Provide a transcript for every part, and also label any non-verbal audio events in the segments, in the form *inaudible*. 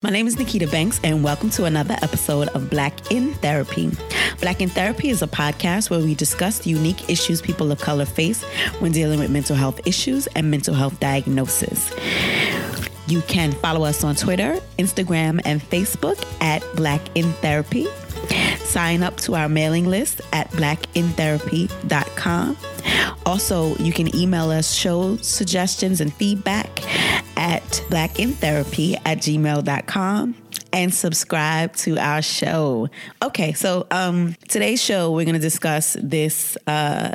My name is Nikita Banks, and welcome to another episode of Black in Therapy. Black in Therapy is a podcast where we discuss the unique issues people of color face when dealing with mental health issues and mental health diagnosis. You can follow us on Twitter, Instagram, and Facebook at Black in Therapy. Sign up to our mailing list at blackintherapy.com. Also, you can email us show suggestions and feedback at blackintherapy at gmail.com and subscribe to our show. Okay, so um, today's show, we're going to discuss this uh,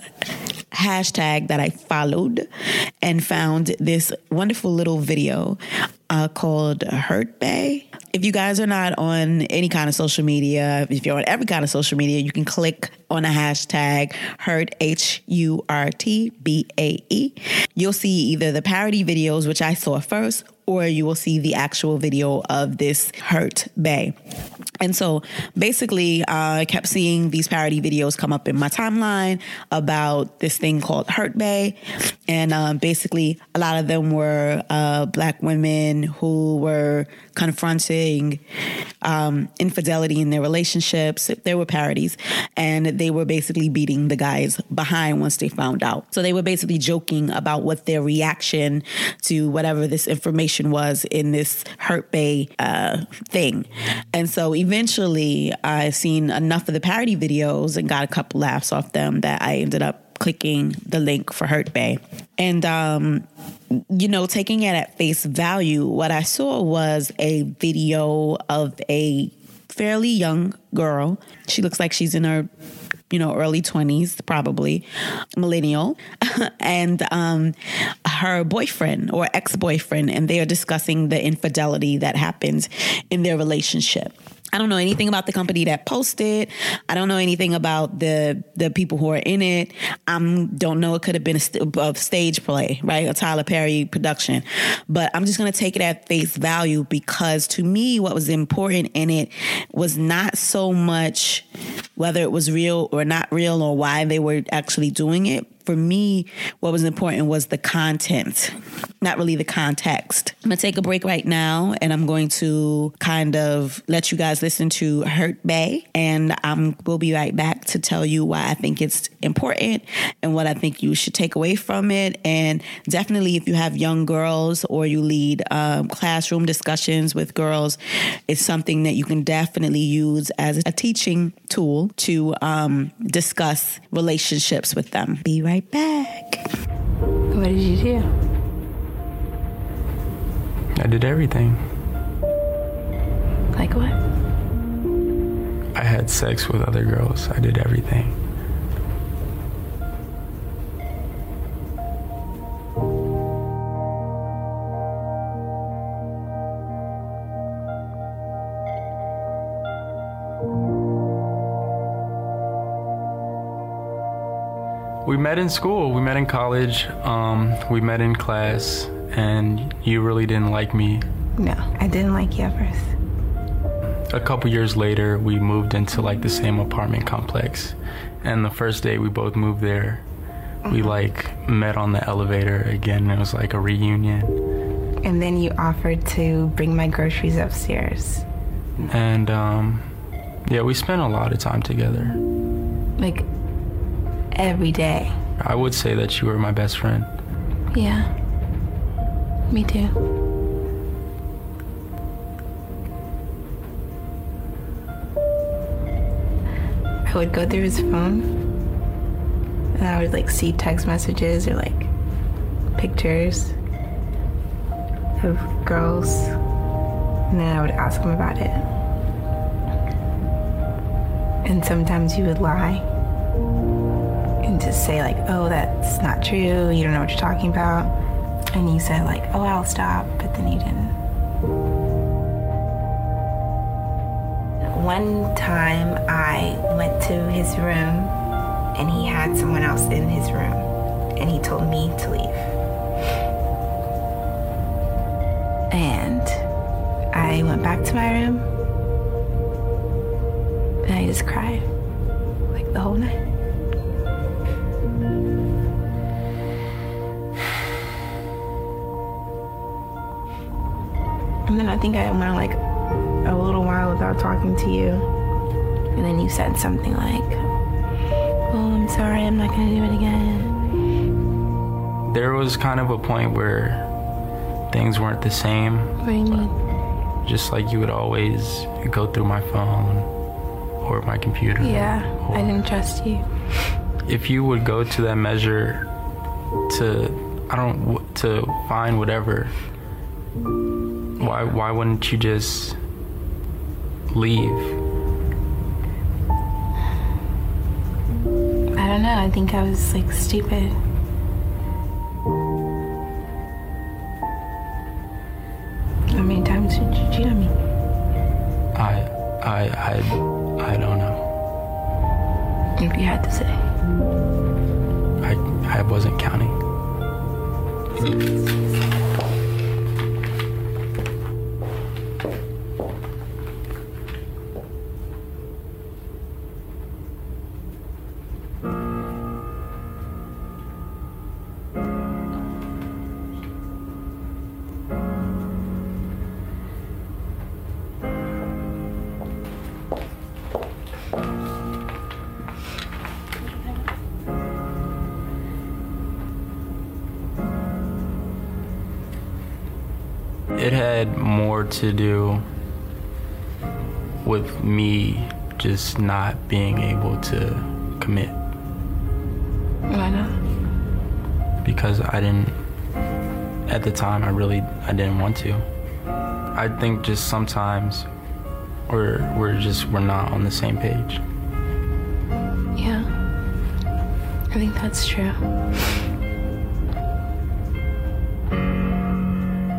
hashtag that I followed and found this wonderful little video uh, called Hurt Bae. If you guys are not on any kind of social media, if you're on every kind of social media, you can click on a hashtag Hurt H U R T B A E. You'll see either the parody videos, which I saw first, or you will see the actual video of this Hurt Bae. And so basically, uh, I kept seeing these parody videos come up in my timeline about this thing called Hurt Bae. And uh, basically, a lot of them were uh, black women who were confronting um, infidelity in their relationships. There were parodies, and they were basically beating the guys behind once they found out. So they were basically joking about what their reaction to whatever this information was in this Hurt Bae uh, thing. And so eventually, I've seen enough of the parody videos and got a couple laughs off them that I ended up clicking the link for Hurt Bae. And, um, you know, taking it at face value, what I saw was a video of a fairly young girl. She looks like she's in her you know, early 20s, probably millennial, *laughs* and um, her boyfriend or ex boyfriend, and they are discussing the infidelity that happens in their relationship. I don't know anything about the company that posted. I don't know anything about the the people who are in it. I don't know. It could have been a, st- a stage play, right? A Tyler Perry production. But I'm just going to take it at face value because to me, what was important in it was not so much whether it was real or not real or why they were actually doing it, for me, what was important was the content, not really the context. I'm gonna take a break right now and I'm going to kind of let you guys listen to Hurt Bae and I'm we'll be right back to tell you why I think it's important and what I think you should take away from it. And definitely if you have young girls or you lead um, classroom discussions with girls, it's something that you can definitely use as a teaching tool to um, discuss relationships with them. Be right right back. What did you do? I did everything. Like what? I had sex with other girls. I did everything. We met in school. We met in college. Um, we met in class, and you really didn't like me. No, I didn't like you at first. A couple years later, we moved into like the same apartment complex, and the first day we both moved there, we mm-hmm. like met on the elevator again. It was like a reunion. And then you offered to bring my groceries upstairs. And um, yeah, we spent a lot of time together. Like every day. I would say that you were my best friend. Yeah. Me too. I would go through his phone and I would like see text messages or like pictures of girls and then I would ask him about it. And sometimes he would lie to say like, oh, that's not true. You don't know what you're talking about. And you said like, oh, I'll stop, but then you didn't. One time I went to his room and he had someone else in his room and he told me to leave. And I went back to my room and I just cried like the whole night. And then I think I went like a little while without talking to you. And then you said something like, Oh, I'm sorry, I'm not gonna do it again. There was kind of a point where things weren't the same. What do you mean? Just like you would always go through my phone or my computer. Yeah, or- I didn't trust you. if you would go to that measure to I don't to find whatever why why wouldn't you just leave I don't know, I think I was like stupid. How many times did you cheat on me? I I I I don't know If you had to say. I I wasn't counting hmm. To do with me just not being able to commit Why not? because I didn't at the time I really I didn't want to. I think just sometimes we're we're just we're not on the same page. Yeah. I think that's true.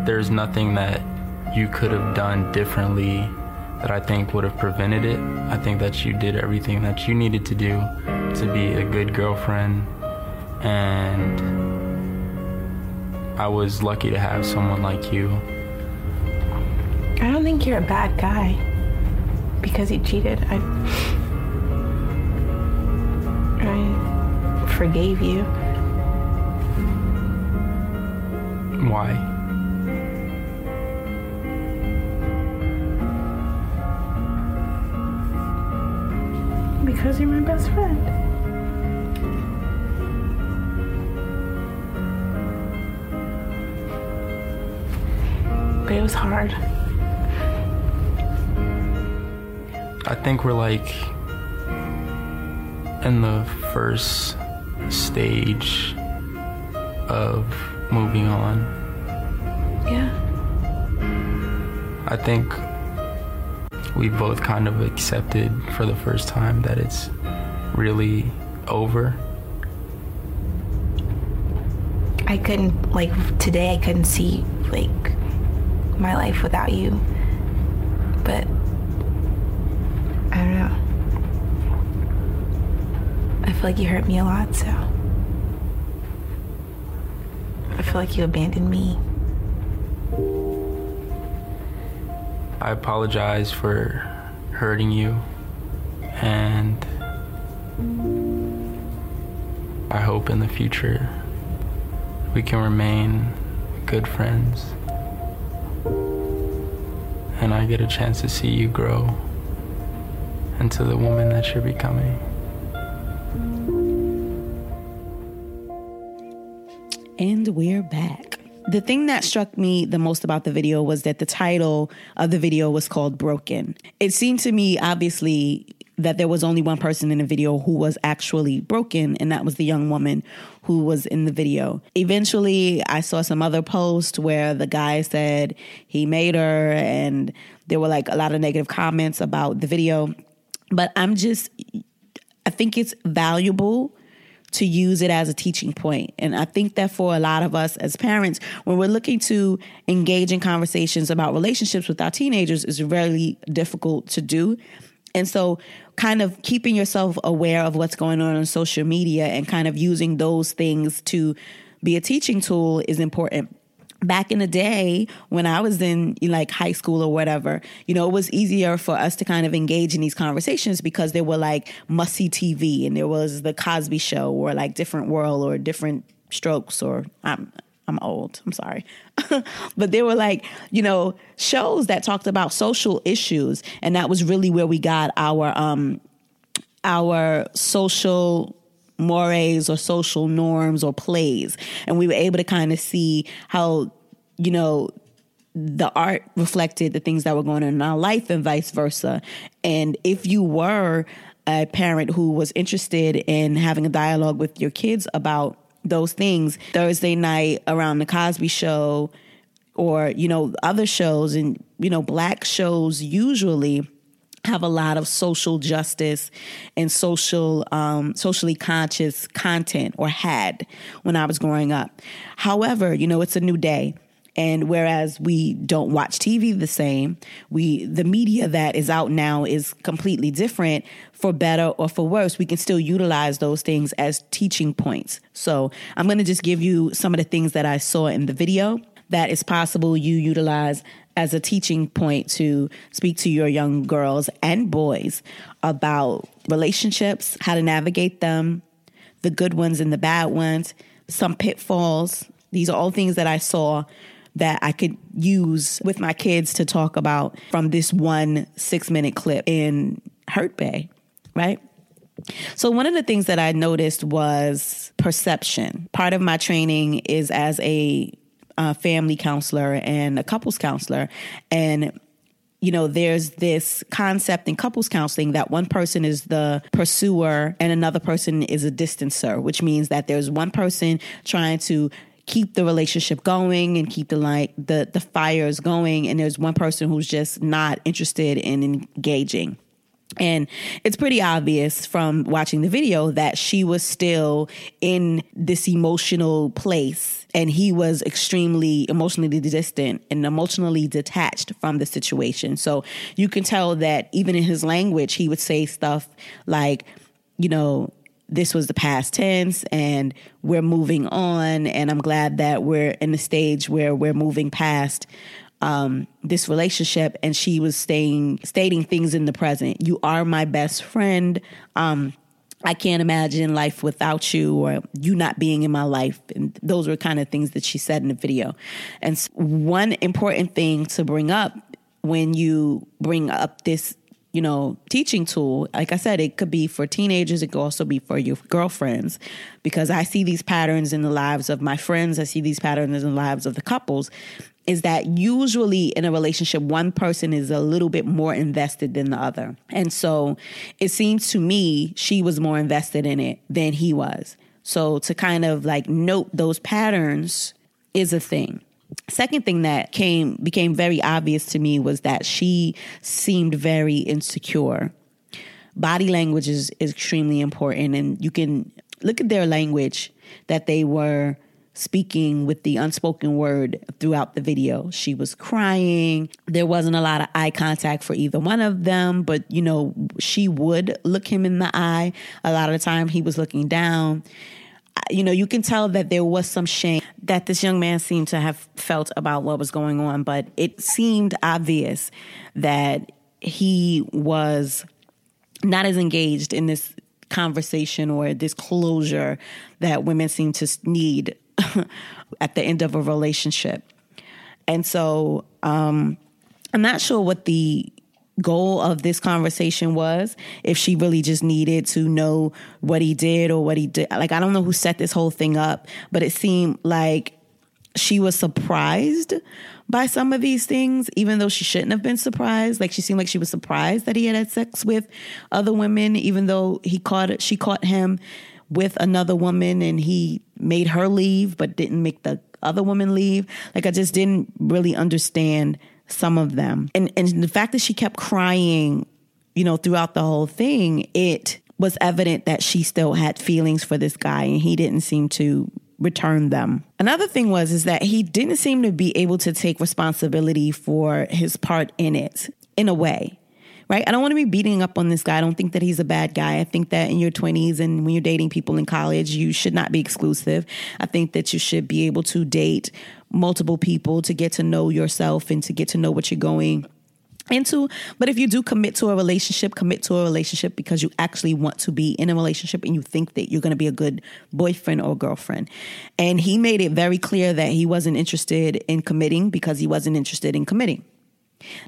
There's nothing that you could have done differently that I think would have prevented it. I think that you did everything that you needed to do to be a good girlfriend and I was lucky to have someone like you. I don't think you're a bad guy because he cheated. I I forgave you. Why? Because you're my best friend. But it was hard. I think we're like in the first stage of moving on. Yeah. I think we both kind of accepted for the first time that it's really over. I couldn't like today I couldn't see like my life without you. But I don't know. I feel like you hurt me a lot, so I feel like you abandoned me. I apologize for hurting you and I hope in the future we can remain good friends and I get a chance to see you grow into the woman that you're becoming. And we're back. The thing that struck me the most about the video was that the title of the video was called Broken. It seemed to me, obviously, that there was only one person in the video who was actually broken, and that was the young woman who was in the video. Eventually, I saw some other posts where the guy said he made her, and there were like a lot of negative comments about the video. But I'm just, I think it's valuable to use it as a teaching point. And I think that for a lot of us as parents, when we're looking to engage in conversations about relationships with our teenagers, is really difficult to do. And so, kind of keeping yourself aware of what's going on on social media and kind of using those things to be a teaching tool is important back in the day when I was in like high school or whatever, you know, it was easier for us to kind of engage in these conversations because there were like must see TV and there was the Cosby Show or like Different World or Different Strokes or um, I'm old. I'm sorry. *laughs* but there were like, you know, shows that talked about social issues and that was really where we got our um our social mores or social norms or plays and we were able to kind of see how you know the art reflected the things that were going on in our life and vice versa and if you were a parent who was interested in having a dialogue with your kids about those things thursday night around the cosby show or you know other shows and you know black shows usually have a lot of social justice and social um, socially conscious content or had when I was growing up. However, you know, it's a new day. And whereas we don't watch TV the same, we the media that is out now is completely different for better or for worse. We can still utilize those things as teaching points. So I'm going to just give you some of the things that I saw in the video that is possible you utilize as a teaching point to speak to your young girls and boys about relationships, how to navigate them, the good ones and the bad ones, some pitfalls. These are all things that I saw that I could use with my kids to talk about from this one six minute clip in Hurt Bae, right? So, one of the things that I noticed was perception. Part of my training is as a uh, family counselor and a couples counselor. And you know, there's this concept in couples counseling that one person is the pursuer and another person is a distancer, which means that there's one person trying to keep the relationship going and keep the light the the fires going. And there's one person who's just not interested in engaging. And it's pretty obvious from watching the video that she was still in this emotional place. And he was extremely emotionally distant and emotionally detached from the situation. So you can tell that even in his language, he would say stuff like, you know, this was the past tense and we're moving on. And I'm glad that we're in the stage where we're moving past um, this relationship and she was staying stating things in the present. You are my best friend. Um, I can't imagine life without you or you not being in my life. And those were kind of things that she said in the video. And one important thing to bring up when you bring up this, you know, teaching tool, like I said, it could be for teenagers, it could also be for your girlfriends, because I see these patterns in the lives of my friends, I see these patterns in the lives of the couples is that usually in a relationship, one person is a little bit more invested than the other. And so it seems to me she was more invested in it than he was. So to kind of like note those patterns is a thing. Second thing that came became very obvious to me was that she seemed very insecure. Body language is, is extremely important and you can look at their language that they were speaking with the unspoken word throughout the video. She was crying. There wasn't a lot of eye contact for either one of them, but you know, she would look him in the eye. A lot of the time he was looking down. You know, you can tell that there was some shame that this young man seemed to have felt about what was going on, but it seemed obvious that he was not as engaged in this conversation or this closure that women seem to need *laughs* at the end of a relationship. And so um, I'm not sure what the goal of this conversation was if she really just needed to know what he did or what he did like i don't know who set this whole thing up but it seemed like she was surprised by some of these things even though she shouldn't have been surprised like she seemed like she was surprised that he had had sex with other women even though he caught she caught him with another woman and he made her leave but didn't make the other woman leave. Like I just didn't really understand some of them. And and the fact that she kept crying, you know, throughout the whole thing, it was evident that she still had feelings for this guy and he didn't seem to return them. Another thing was is that he didn't seem to be able to take responsibility for his part in it in a way right? I don't want to be beating up on this guy. I don't think that he's a bad guy. I think that in your 20s and when you're dating people in college, you should not be exclusive. I think that you should be able to date multiple people to get to know yourself and to get to know what you're going into. But if you do commit to a relationship, commit to a relationship because you actually want to be in a relationship and you think that you're going to be a good boyfriend or girlfriend. And he made it very clear that he wasn't interested in committing because he wasn't interested in committing.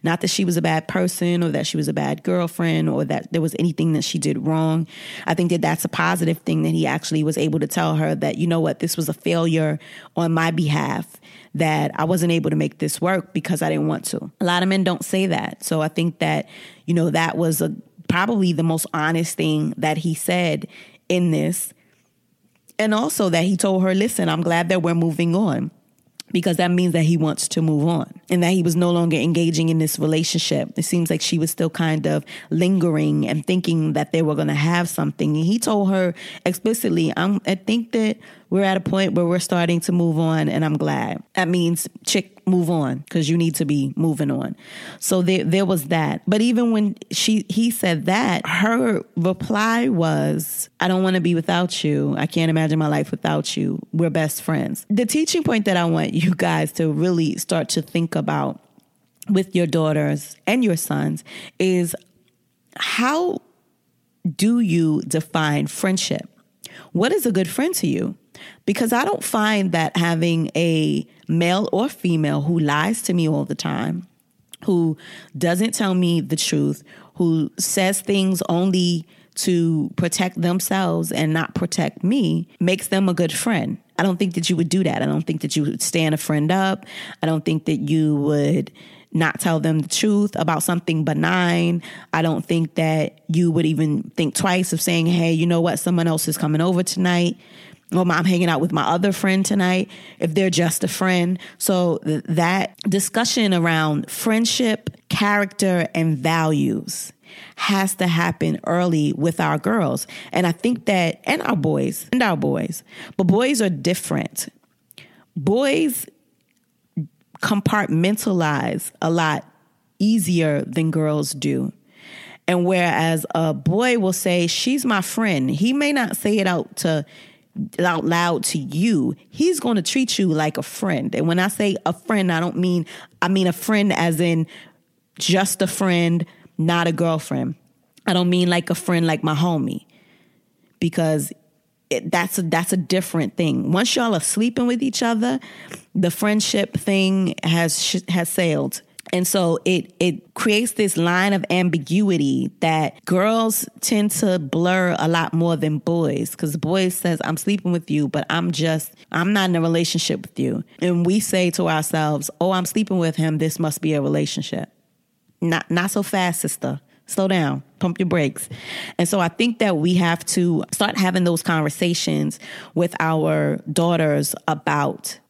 Not that she was a bad person or that she was a bad girlfriend or that there was anything that she did wrong. I think that that's a positive thing that he actually was able to tell her that, you know what, this was a failure on my behalf, that I wasn't able to make this work because I didn't want to. A lot of men don't say that. So I think that, you know, that was a, probably the most honest thing that he said in this. And also that he told her, listen, I'm glad that we're moving on because that means that he wants to move on and that he was no longer engaging in this relationship. It seems like she was still kind of lingering and thinking that they were going to have something. And he told her explicitly, i think that we're at a point where we're starting to move on and I'm glad. That means chick move on because you need to be moving on. So there there was that. But even when she he said that, her reply was, I don't want to be without you. I can't imagine my life without you. We're best friends. The teaching point that I want you guys to really start to think about with your daughters and your sons is how do you define friendship? What is a good friend to you? Because I don't find that having a male or female who lies to me all the time, who doesn't tell me the truth, who says things only to protect themselves and not protect me makes them a good friend. I don't think that you would do that. I don't think that you would stand a friend up. I don't think that you would not tell them the truth about something benign. I don't think that you would even think twice of saying, hey, you know what, someone else is coming over tonight or I'm hanging out with my other friend tonight, if they're just a friend. So th- that discussion around friendship, character, and values has to happen early with our girls. And I think that, and our boys, and our boys, but boys are different. Boys compartmentalize a lot easier than girls do. And whereas a boy will say, She's my friend, he may not say it out to out loud to you, he's going to treat you like a friend. And when I say a friend, I don't mean I mean a friend as in just a friend, not a girlfriend. I don't mean like a friend like my homie. Because it, that's a, that's a different thing. Once y'all are sleeping with each other, the friendship thing has has sailed. And so it it creates this line of ambiguity that girls tend to blur a lot more than boys cuz boys says I'm sleeping with you but I'm just I'm not in a relationship with you. And we say to ourselves, "Oh, I'm sleeping with him, this must be a relationship." Not not so fast, sister. Slow down, pump your brakes. And so I think that we have to start having those conversations with our daughters about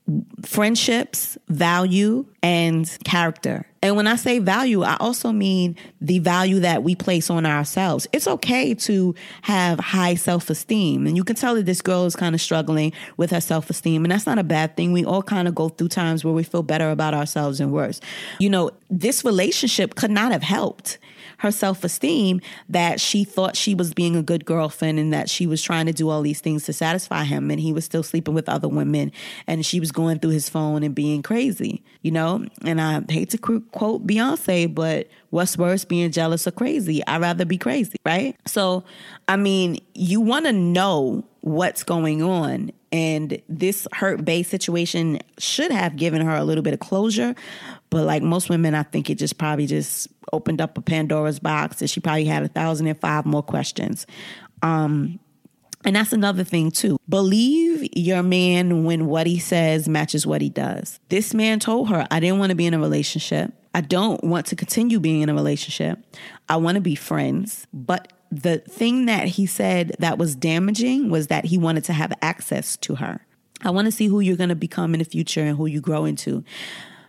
friendships, value, and character. And when I say value, I also mean the value that we place on ourselves. It's okay to have high self esteem. And you can tell that this girl is kind of struggling with her self esteem. And that's not a bad thing. We all kind of go through times where we feel better about ourselves and worse. You know, this relationship could not have helped her self esteem that she thought she was being a good girlfriend and that she was trying to do all these things to satisfy him. And he was still sleeping with other women and she was going through his phone and being crazy, you know? And I hate to quote Beyonce, but what's worse, being jealous or crazy? I'd rather be crazy, right? So, I mean, you want to know what's going on. And this hurt Bae situation should have given her a little bit of closure. But like most women, I think it just probably just opened up a Pandora's box and she probably had a thousand and five more questions. Um, and that's another thing too. Believe your man when what he says matches what he does. This man told her, I didn't want to be in a relationship. I don't want to continue being in a relationship. I want to be friends. But the thing that he said that was damaging was that he wanted to have access to her. I want to see who you're going to become in the future and who you grow into.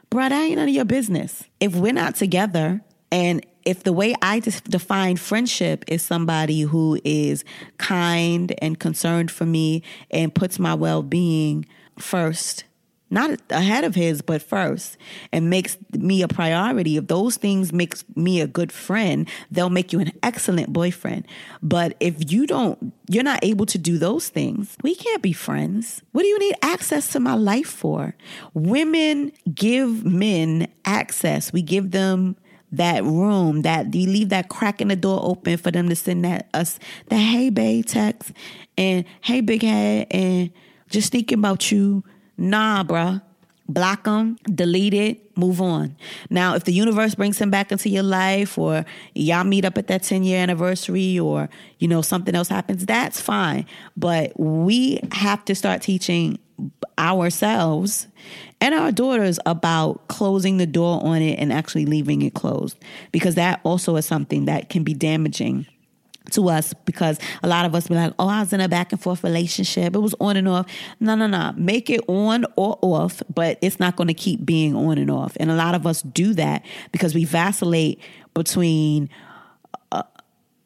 Bro, that ain't none of your business. If we're not together, and if the way I define friendship is somebody who is kind and concerned for me and puts my well being first, not ahead of his, but first, and makes me a priority. If those things makes me a good friend, they'll make you an excellent boyfriend. But if you don't, you're not able to do those things, we can't be friends. What do you need access to my life for? Women give men access. We give them that room, that you leave that crack in the door open for them to send that us the hey babe text and hey big head and just thinking about you. Nah, bruh block them, delete it, move on. Now, if the universe brings him back into your life or y'all meet up at that 10 year anniversary or, you know, something else happens, that's fine. But we have to start teaching ourselves and our daughters about closing the door on it and actually leaving it closed because that also is something that can be damaging to us because a lot of us be like, oh, I was in a back and forth relationship. It was on and off. No, no, no. Make it on or off, but it's not going to keep being on and off. And a lot of us do that because we vacillate between uh,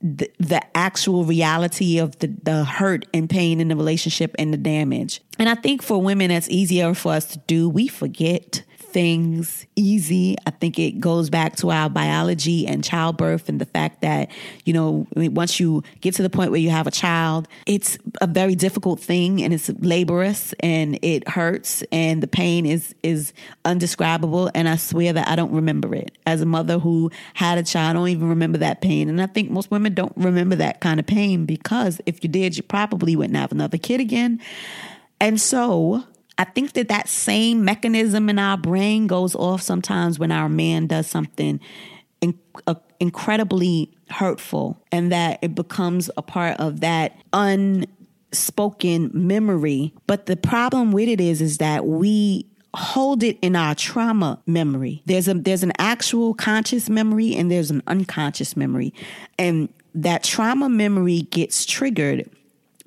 the, the actual reality of the, the hurt and pain in the relationship and the damage. And I think for women, that's easier for us to do. We forget things easy. I think it goes back to our biology and childbirth and the fact that, you know, once you get to the point where you have a child, it's a very difficult thing and it's laborious and it hurts and the pain is is undescribable and I swear that I don't remember it. As a mother who had a child, I don't even remember that pain. And I think most women don't remember that kind of pain because if you did, you probably wouldn't have another kid again. And so I think that that same mechanism in our brain goes off sometimes when our man does something in, uh, incredibly hurtful and that it becomes a part of that unspoken memory. But the problem with it is, is that we hold it in our trauma memory. There's a there's an actual conscious memory and there's an unconscious memory. And that trauma memory gets triggered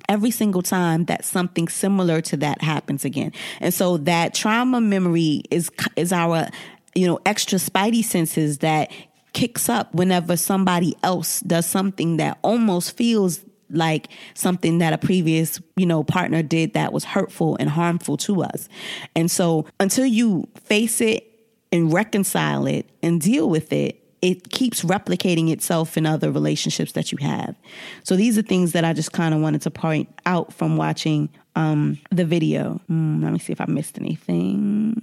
every single time that something similar to that happens again. And so that trauma memory is is our you know extra spidey senses that kicks up whenever somebody else does something that almost feels like something that a previous, you know, partner did that was hurtful and harmful to us. And so until you face it and reconcile it and deal with it, it keeps replicating itself in other relationships that you have. So these are things that I just kind of wanted to point out from watching um, the video. Mm, let me see if I missed anything.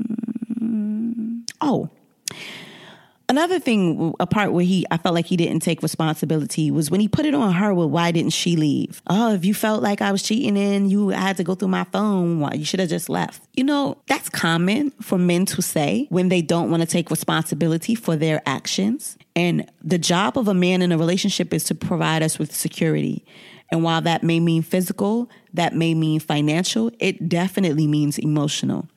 Oh, Another thing, a part where he, I felt like he didn't take responsibility was when he put it on her. Well, why didn't she leave? Oh, if you felt like I was cheating and you had to go through my phone, why you should have just left. You know, that's common for men to say when they don't want to take responsibility for their actions. And the job of a man in a relationship is to provide us with security. And while that may mean physical, that may mean financial, it definitely means emotional.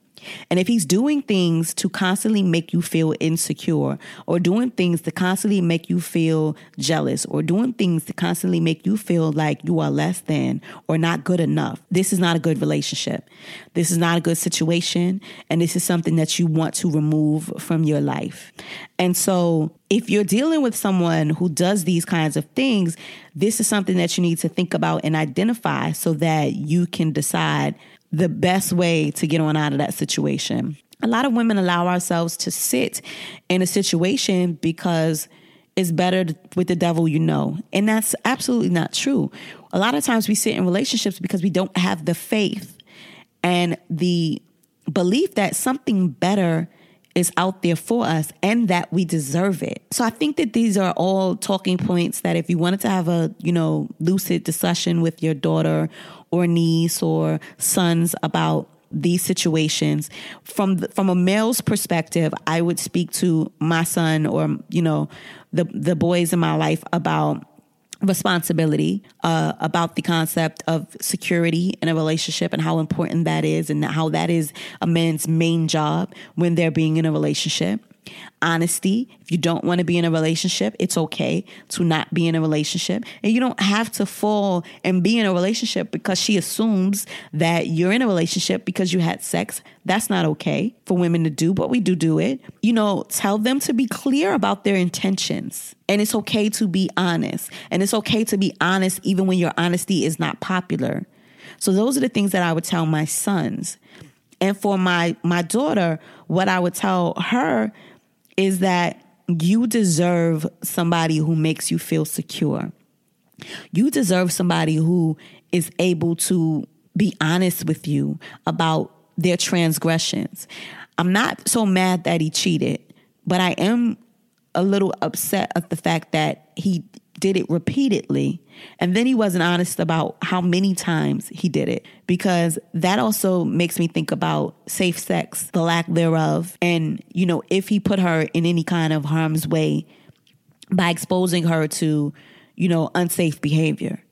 And if he's doing things to constantly make you feel insecure, or doing things to constantly make you feel jealous, or doing things to constantly make you feel like you are less than or not good enough, this is not a good relationship. This is not a good situation. And this is something that you want to remove from your life. And so, if you're dealing with someone who does these kinds of things, this is something that you need to think about and identify so that you can decide the best way to get on out of that situation. A lot of women allow ourselves to sit in a situation because it's better with the devil you know. And that's absolutely not true. A lot of times we sit in relationships because we don't have the faith and the belief that something better is out there for us and that we deserve it. So I think that these are all talking points that if you wanted to have a, you know, lucid discussion with your daughter or niece or sons about these situations from the, from a male's perspective i would speak to my son or you know the the boys in my life about responsibility uh, about the concept of security in a relationship and how important that is and how that is a man's main job when they're being in a relationship honesty. If you don't want to be in a relationship, it's okay to not be in a relationship. And you don't have to fall and be in a relationship because she assumes that you're in a relationship because you had sex. That's not okay for women to do, but we do do it. You know, tell them to be clear about their intentions. And it's okay to be honest. And it's okay to be honest even when your honesty is not popular. So those are the things that I would tell my sons. And for my my daughter, what I would tell her is that you deserve somebody who makes you feel secure. You deserve somebody who is able to be honest with you about their transgressions. I'm not so mad that he cheated, but I am a little upset at the fact that he did it repeatedly. And then he wasn't honest about how many times he did it because that also makes me think about safe sex, the lack thereof. And, you know, if he put her in any kind of harm's way by exposing her to, you know, unsafe behavior.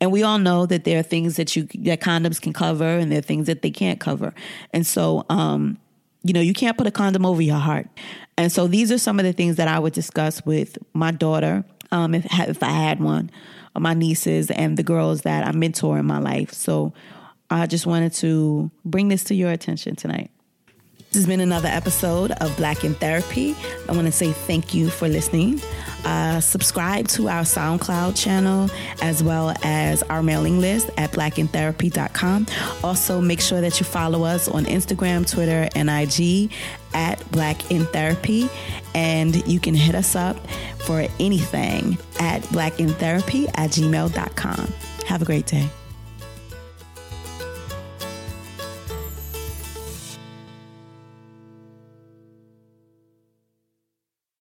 And we all know that there are things that you that condoms can cover and there are things that they can't cover. And so um you know, you can't put a condom over your heart. And so these are some of the things that I would discuss with my daughter um, if, if I had one, my nieces and the girls that I mentor in my life. So I just wanted to bring this to your attention tonight. This has been another episode of Black in Therapy. I want to say thank you for listening. Uh, subscribe to our SoundCloud channel as well as our mailing list at blackintherapy.com. Also, make sure that you follow us on Instagram, Twitter, and IG at Black in Therapy. And you can hit us up for anything at blackintherapy at gmail.com. Have a great day.